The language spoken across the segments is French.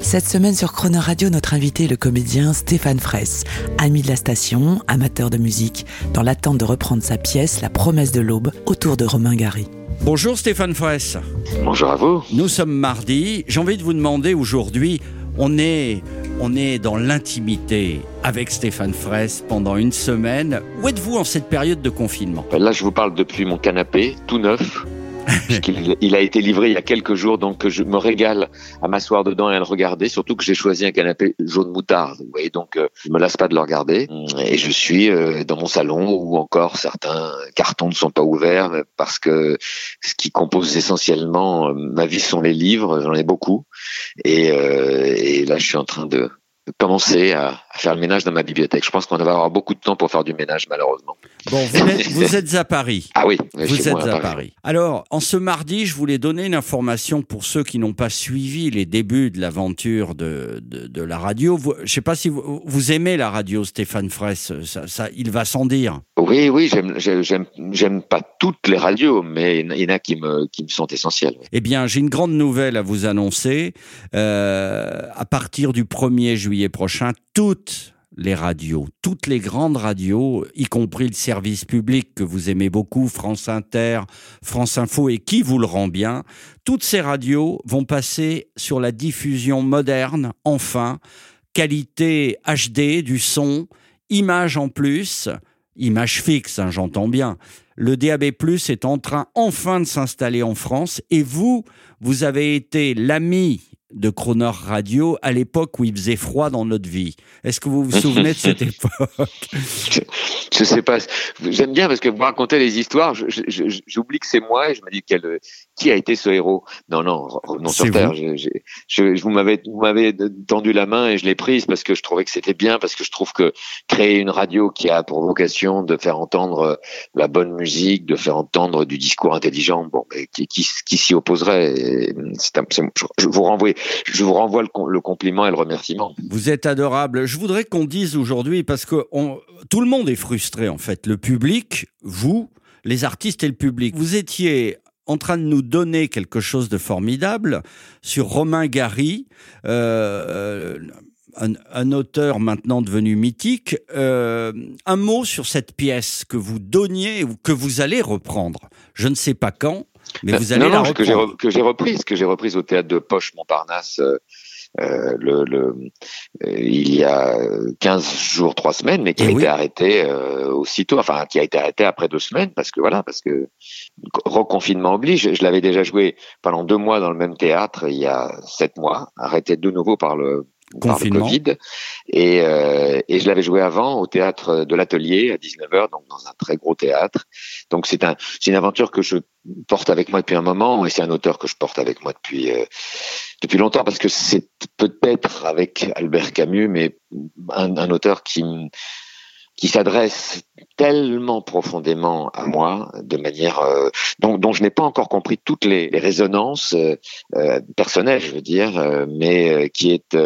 Cette semaine sur Croner Radio, notre invité est le comédien Stéphane Fraisse, ami de la station, amateur de musique, dans l'attente de reprendre sa pièce La promesse de l'aube autour de Romain Gary. Bonjour Stéphane Fraisse. Bonjour à vous. Nous sommes mardi. J'ai envie de vous demander aujourd'hui, on est, on est dans l'intimité avec Stéphane Fraisse pendant une semaine. Où êtes-vous en cette période de confinement? Là, je vous parle depuis mon canapé, tout neuf. Il a été livré il y a quelques jours, donc je me régale à m'asseoir dedans et à le regarder. Surtout que j'ai choisi un canapé jaune moutarde, vous voyez, donc euh, je me lasse pas de le regarder. Et je suis euh, dans mon salon où encore certains cartons ne sont pas ouverts parce que ce qui compose essentiellement euh, ma vie sont les livres, j'en ai beaucoup. Et, là, je suis en train de commencer à, faire le ménage dans ma bibliothèque. Je pense qu'on va avoir beaucoup de temps pour faire du ménage, malheureusement. Bon, vous êtes, vous êtes à Paris. Ah oui, vous êtes moi, à, à Paris. Paris. Alors, en ce mardi, je voulais donner une information pour ceux qui n'ont pas suivi les débuts de l'aventure de, de, de, la radio. Vous, je ne sais pas si vous, vous, aimez la radio, Stéphane Fraisse. Ça, ça, il va sans dire. Oui, oui, j'aime pas toutes les radios, mais il y en a qui me, qui me sont essentielles. Eh bien, j'ai une grande nouvelle à vous annoncer. Euh, à partir du 1er juillet prochain, toutes les radios, toutes les grandes radios, y compris le service public que vous aimez beaucoup, France Inter, France Info et qui vous le rend bien, toutes ces radios vont passer sur la diffusion moderne, enfin, qualité HD du son, image en plus, image fixe, hein, j'entends bien. Le DAB+ est en train enfin de s'installer en France et vous, vous avez été l'ami de Croner Radio à l'époque où il faisait froid dans notre vie. Est-ce que vous vous souvenez de cette époque? Je, je sais pas. J'aime bien parce que vous racontez les histoires. J'oublie que c'est moi et je me dis quel, qui a été ce héros? Non, non, revenons sur terre. Je, je, je, vous m'avez tendu la main et je l'ai prise parce que je trouvais que c'était bien parce que je trouve que créer une radio qui a pour vocation de faire entendre la bonne musique, de faire entendre du discours intelligent, bon, qui, qui, qui s'y opposerait un, Je vous renvoie je vous renvoie le, compliment et le remerciement. Vous êtes adorable. Je voudrais qu'on dise aujourd'hui, parce que tout le monde est frustré en fait, le public, vous, les artistes et le public. Vous étiez en train de nous donner quelque chose de formidable sur Romain Gary, euh, un, un, auteur maintenant devenu mythique. Euh, un mot sur cette pièce que vous donniez ou que vous allez reprendre. Je ne sais pas quand, mais vous allez non, la non, que j'ai reprise, que j'ai reprise au théâtre de Poche Montparnasse. Euh, euh, le, le euh, il y a 15 jours, 3 semaines, mais qui Eh a oui. été arrêté euh, aussitôt, enfin qui a été arrêté après deux semaines, parce que voilà, parce que reconfinement oblige. Je l'avais déjà joué pendant deux mois dans le même théâtre il y a sept mois, arrêté de nouveau par le par le. Covid. Et, euh, et je l'avais joué avant au théâtre de l'Atelier à 19h, donc dans un très gros théâtre. Donc c'est un, c'est une aventure que je porte avec moi depuis un moment et c'est un auteur que je porte avec moi depuis euh, depuis longtemps parce que c'est peut-être avec Albert Camus, mais un, un auteur qui qui s'adresse tellement profondément à moi, de manière euh, dont, je n'ai pas encore compris toutes les, résonances euh, euh, personnelles, je veux dire, mais qui est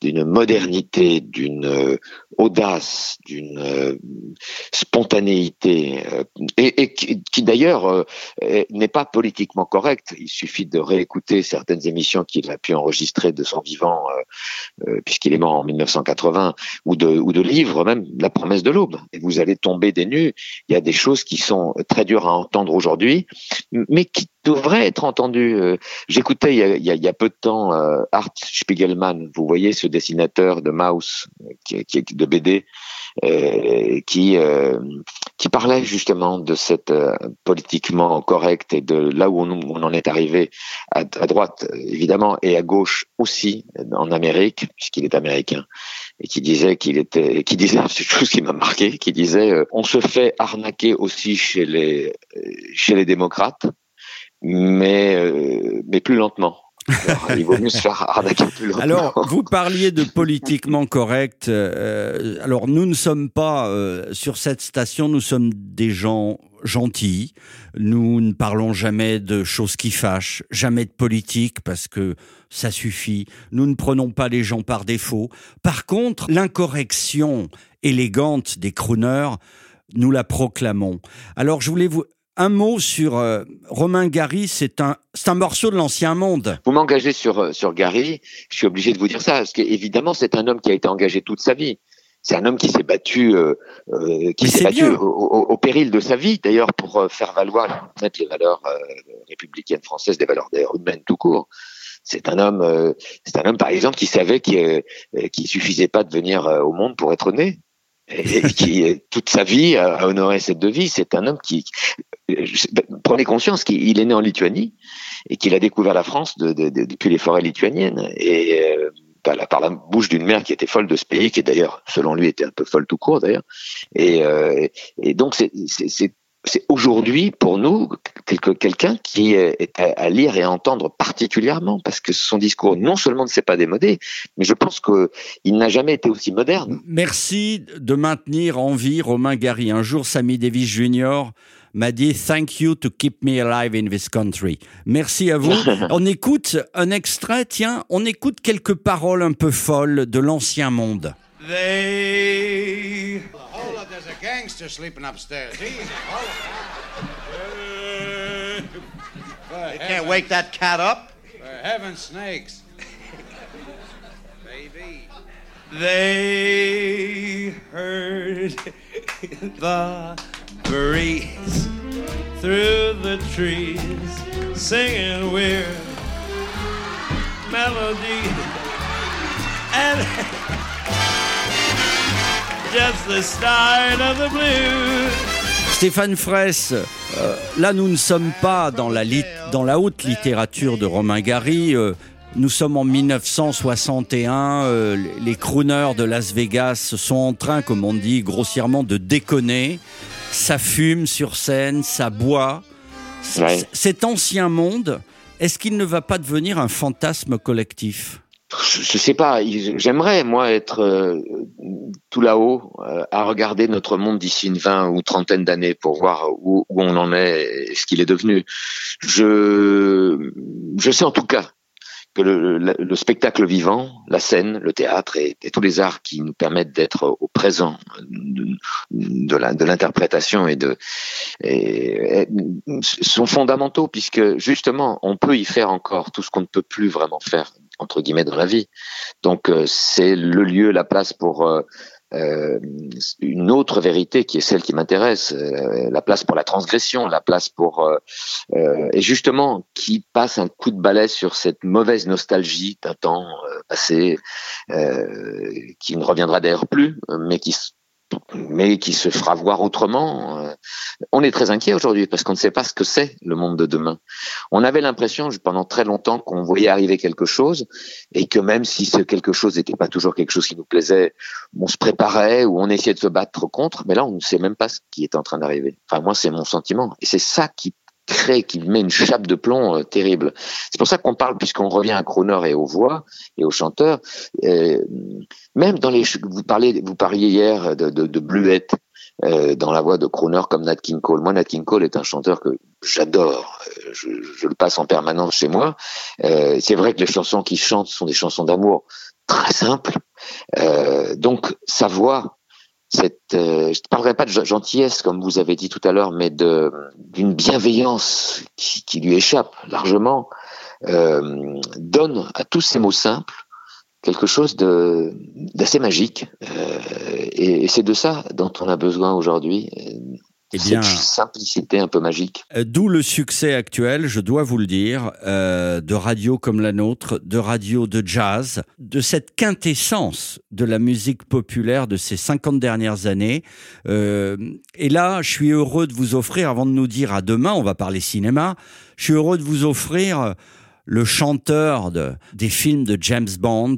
d'une modernité, d'une audace, d'une spontanéité, et, qui, d'ailleurs est- n'est pas politiquement correcte. Il suffit de réécouter certaines émissions qu'il a pu enregistrer de son vivant, puisqu'il est mort en 1980, ou de, livres même, La promesse de l'aube. Et vous allez des nues. Il y a des choses qui sont très dures à entendre aujourd'hui, mais qui devraient être entendues. Euh, J'écoutais il, y a- peu de temps euh, Art Spiegelman, vous voyez ce dessinateur de Maus, euh, qui, qui de BD, qui parlait justement de cette politiquement correct et de là où on, en est arrivé à droite évidemment et à gauche aussi en Amérique puisqu'il est américain et qui disait qu'il était qui disait c'est une chose qui m'a marqué qui disait euh, on se fait arnaquer aussi chez les euh, chez les démocrates mais euh, mais plus lentement Alors, vous parliez de politiquement correct. euh, alors, nous ne sommes pas euh, sur cette station, nous sommes des gens gentils. Nous ne parlons jamais de choses qui fâchent, jamais de politique parce que ça suffit. Nous ne prenons pas les gens par défaut. Par contre, l'incorrection élégante des crooners, nous la proclamons. Alors, je voulais vous un mot sur euh, Romain Gary, c'est un, un morceau de l'ancien monde. Vous m'engagez sur, euh, sur Gary, je suis obligé de vous dire ça, parce qu'évidemment, c'est un homme qui a été engagé toute sa vie. C'est un homme qui s'est battu, euh, euh, qui s'est battu au, au- au péril de sa vie, d'ailleurs, pour faire valoir les valeurs républicaines françaises, des valeurs d'ailleurs humaines tout court. C'est un homme, c'est un homme par exemple qui savait qu'il qu'il suffisait pas de venir au monde pour être né, et, qui toute sa vie a, honoré cette devise. C'est un homme qui, prenez conscience qu'il est né en Lituanie et qu'il a découvert la France de- de- de- depuis les forêts lituaniennes et euh, par la, bouche d'une mère qui était folle de ce pays, qui d'ailleurs, selon lui, était un peu folle tout court d'ailleurs. Et, euh, donc c'est aujourd'hui pour nous quelqu'un qui est à, lire et à entendre particulièrement parce que son discours non seulement ne s'est pas démodé, mais je pense que il n'a jamais été aussi moderne. Merci de maintenir en vie Romain Gary. Un jour, Sammy Davis Jr. m'a dit Thank you to keep me alive in this country. Merci à vous. on écoute un extrait, tiens, on écoute quelques paroles un peu folles de l'ancien monde. They. Hold up, there's a gangster sleeping upstairs. Easy. You can't wake that cat up. For heaven's snakes. Baby. They heard the breeze through the trees singing weird melody and just the start of the blues. Stéphane Fraisse, euh, là nous ne sommes pas dans la, lit- dans la haute littérature de Romain Gary. euh, nous sommes en 1961. euh, les- crooners de Las Vegas sont en train, comme on dit grossièrement, de déconner. Ça fume sur scène, ça boit. Ouais. Cet ancien monde, est-ce qu'il ne va pas devenir un fantasme collectif? Je, je sais pas, j'aimerais moi être euh, tout là-haut euh, à regarder notre monde d'ici une vingt ou trentaine d'années pour voir où, où on en est et ce qu'il est devenu. Je, je sais en tout cas que le, le- le spectacle vivant, la scène, le théâtre et, tous les arts qui nous permettent d'être au présent de, l'interprétation et de et- sont fondamentaux puisque justement on peut y faire encore tout ce qu'on ne peut plus vraiment faire entre guillemets dans la vie. Donc euh, c'est le lieu, la place pour euh, euh, une autre vérité qui est celle qui m'intéresse, euh, la place pour la transgression, la place pour euh, euh, et justement qui passe un coup de balai sur cette mauvaise nostalgie d'un temps euh, passé euh, qui ne reviendra d'ailleurs plus, mais qui mais qui se fera voir autrement. Euh, On est très inquiet aujourd'hui parce qu'on ne sait pas ce que c'est le monde de demain. On avait l'impression pendant très longtemps qu'on voyait arriver quelque chose et que même si ce quelque chose n'était pas toujours quelque chose qui nous plaisait, on se préparait ou on essayait de se battre contre, mais là on ne sait même pas ce qui est en train d'arriver. Enfin moi c'est mon sentiment et c'est ça qui crée, qui met une chape de plomb euh, terrible. C'est pour ça qu'on parle, puisqu'on revient à Croner et aux voix et aux chanteurs, euh, même dans les, vous parlez, vous parliez hier de, de, de Bluette, euh, dans la voix de Croner comme Nat King Cole. Moi, Nat King Cole est un chanteur que j'adore. Euh, Je, je le passe en permanence chez moi. Euh, c'est vrai que les chansons qu'il chante sont des chansons d'amour très simples. Donc, sa voix, euh, je ne parlerai pas de gentillesse comme vous avez dit tout à l'heure, mais d'une bienveillance qui, lui échappe largement, euh, donne à tous ces mots simples quelque chose d'assez magique. Euh, et c'est de ça dont on a besoin aujourd'hui. Euh, Eh bien, Cette simplicité un peu magique. Euh, D'où le succès actuel, je dois vous le dire, euh, de radios comme la nôtre, de radios de jazz, de cette quintessence de la musique populaire de ces 50 dernières années. Euh, et là, je suis heureux de vous offrir, avant de nous dire à demain, on va parler cinéma, je suis heureux de vous offrir le chanteur de, des films de James Bond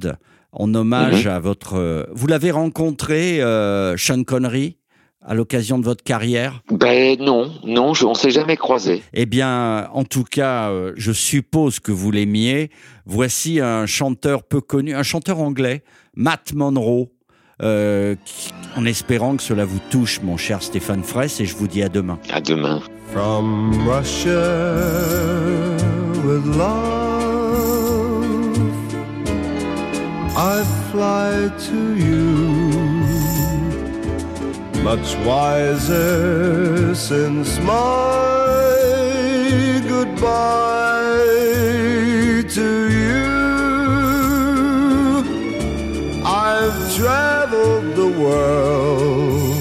en hommage à votre... Vous l'avez rencontré, euh, Sean Connery? À l'occasion de votre carrière Ben non, non, je, on s'est jamais croisés. Eh bien, en tout cas, euh, je suppose que vous l'aimiez. Voici un chanteur peu connu, un chanteur anglais, Matt Monroe, euh, qui- en espérant que cela vous touche, mon cher Stéphane Fraisse, et je vous dis à demain. À demain. From Russia with love, I fly to you. Much wiser since my goodbye to you. I've traveled the world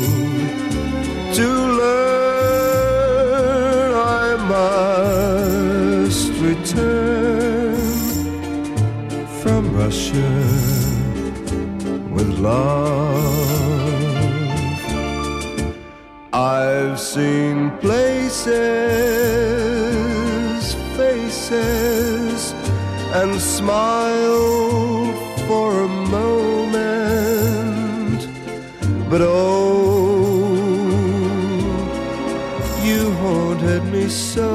to learn I must return from Russia with love. I've seen places, faces, and smiled for a moment, but oh, you haunted me so.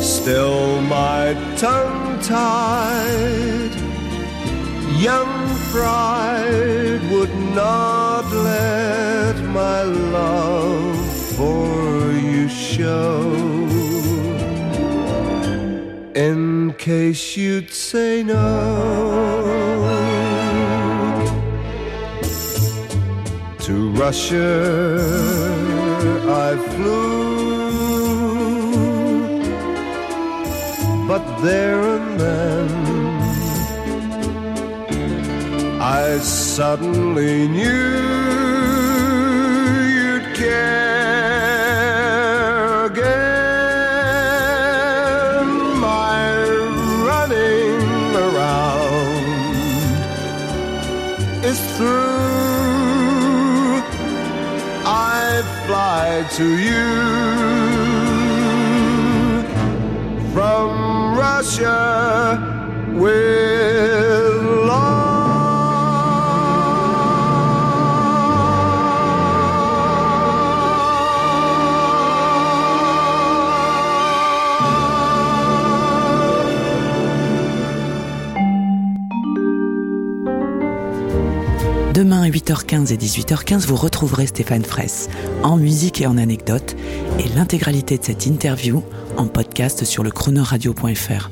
Still, my tongue tied, young pride would not let my love for you show. In case you'd say no. To Russia I flew, but there and then I suddenly knew again. My running around is through. I fly to you from Russia Demain à 8h15 et 18h15, vous retrouverez Stéphane Fraisse en musique et en anecdotes et l'intégralité de cette interview en podcast sur le chronoradio.fr.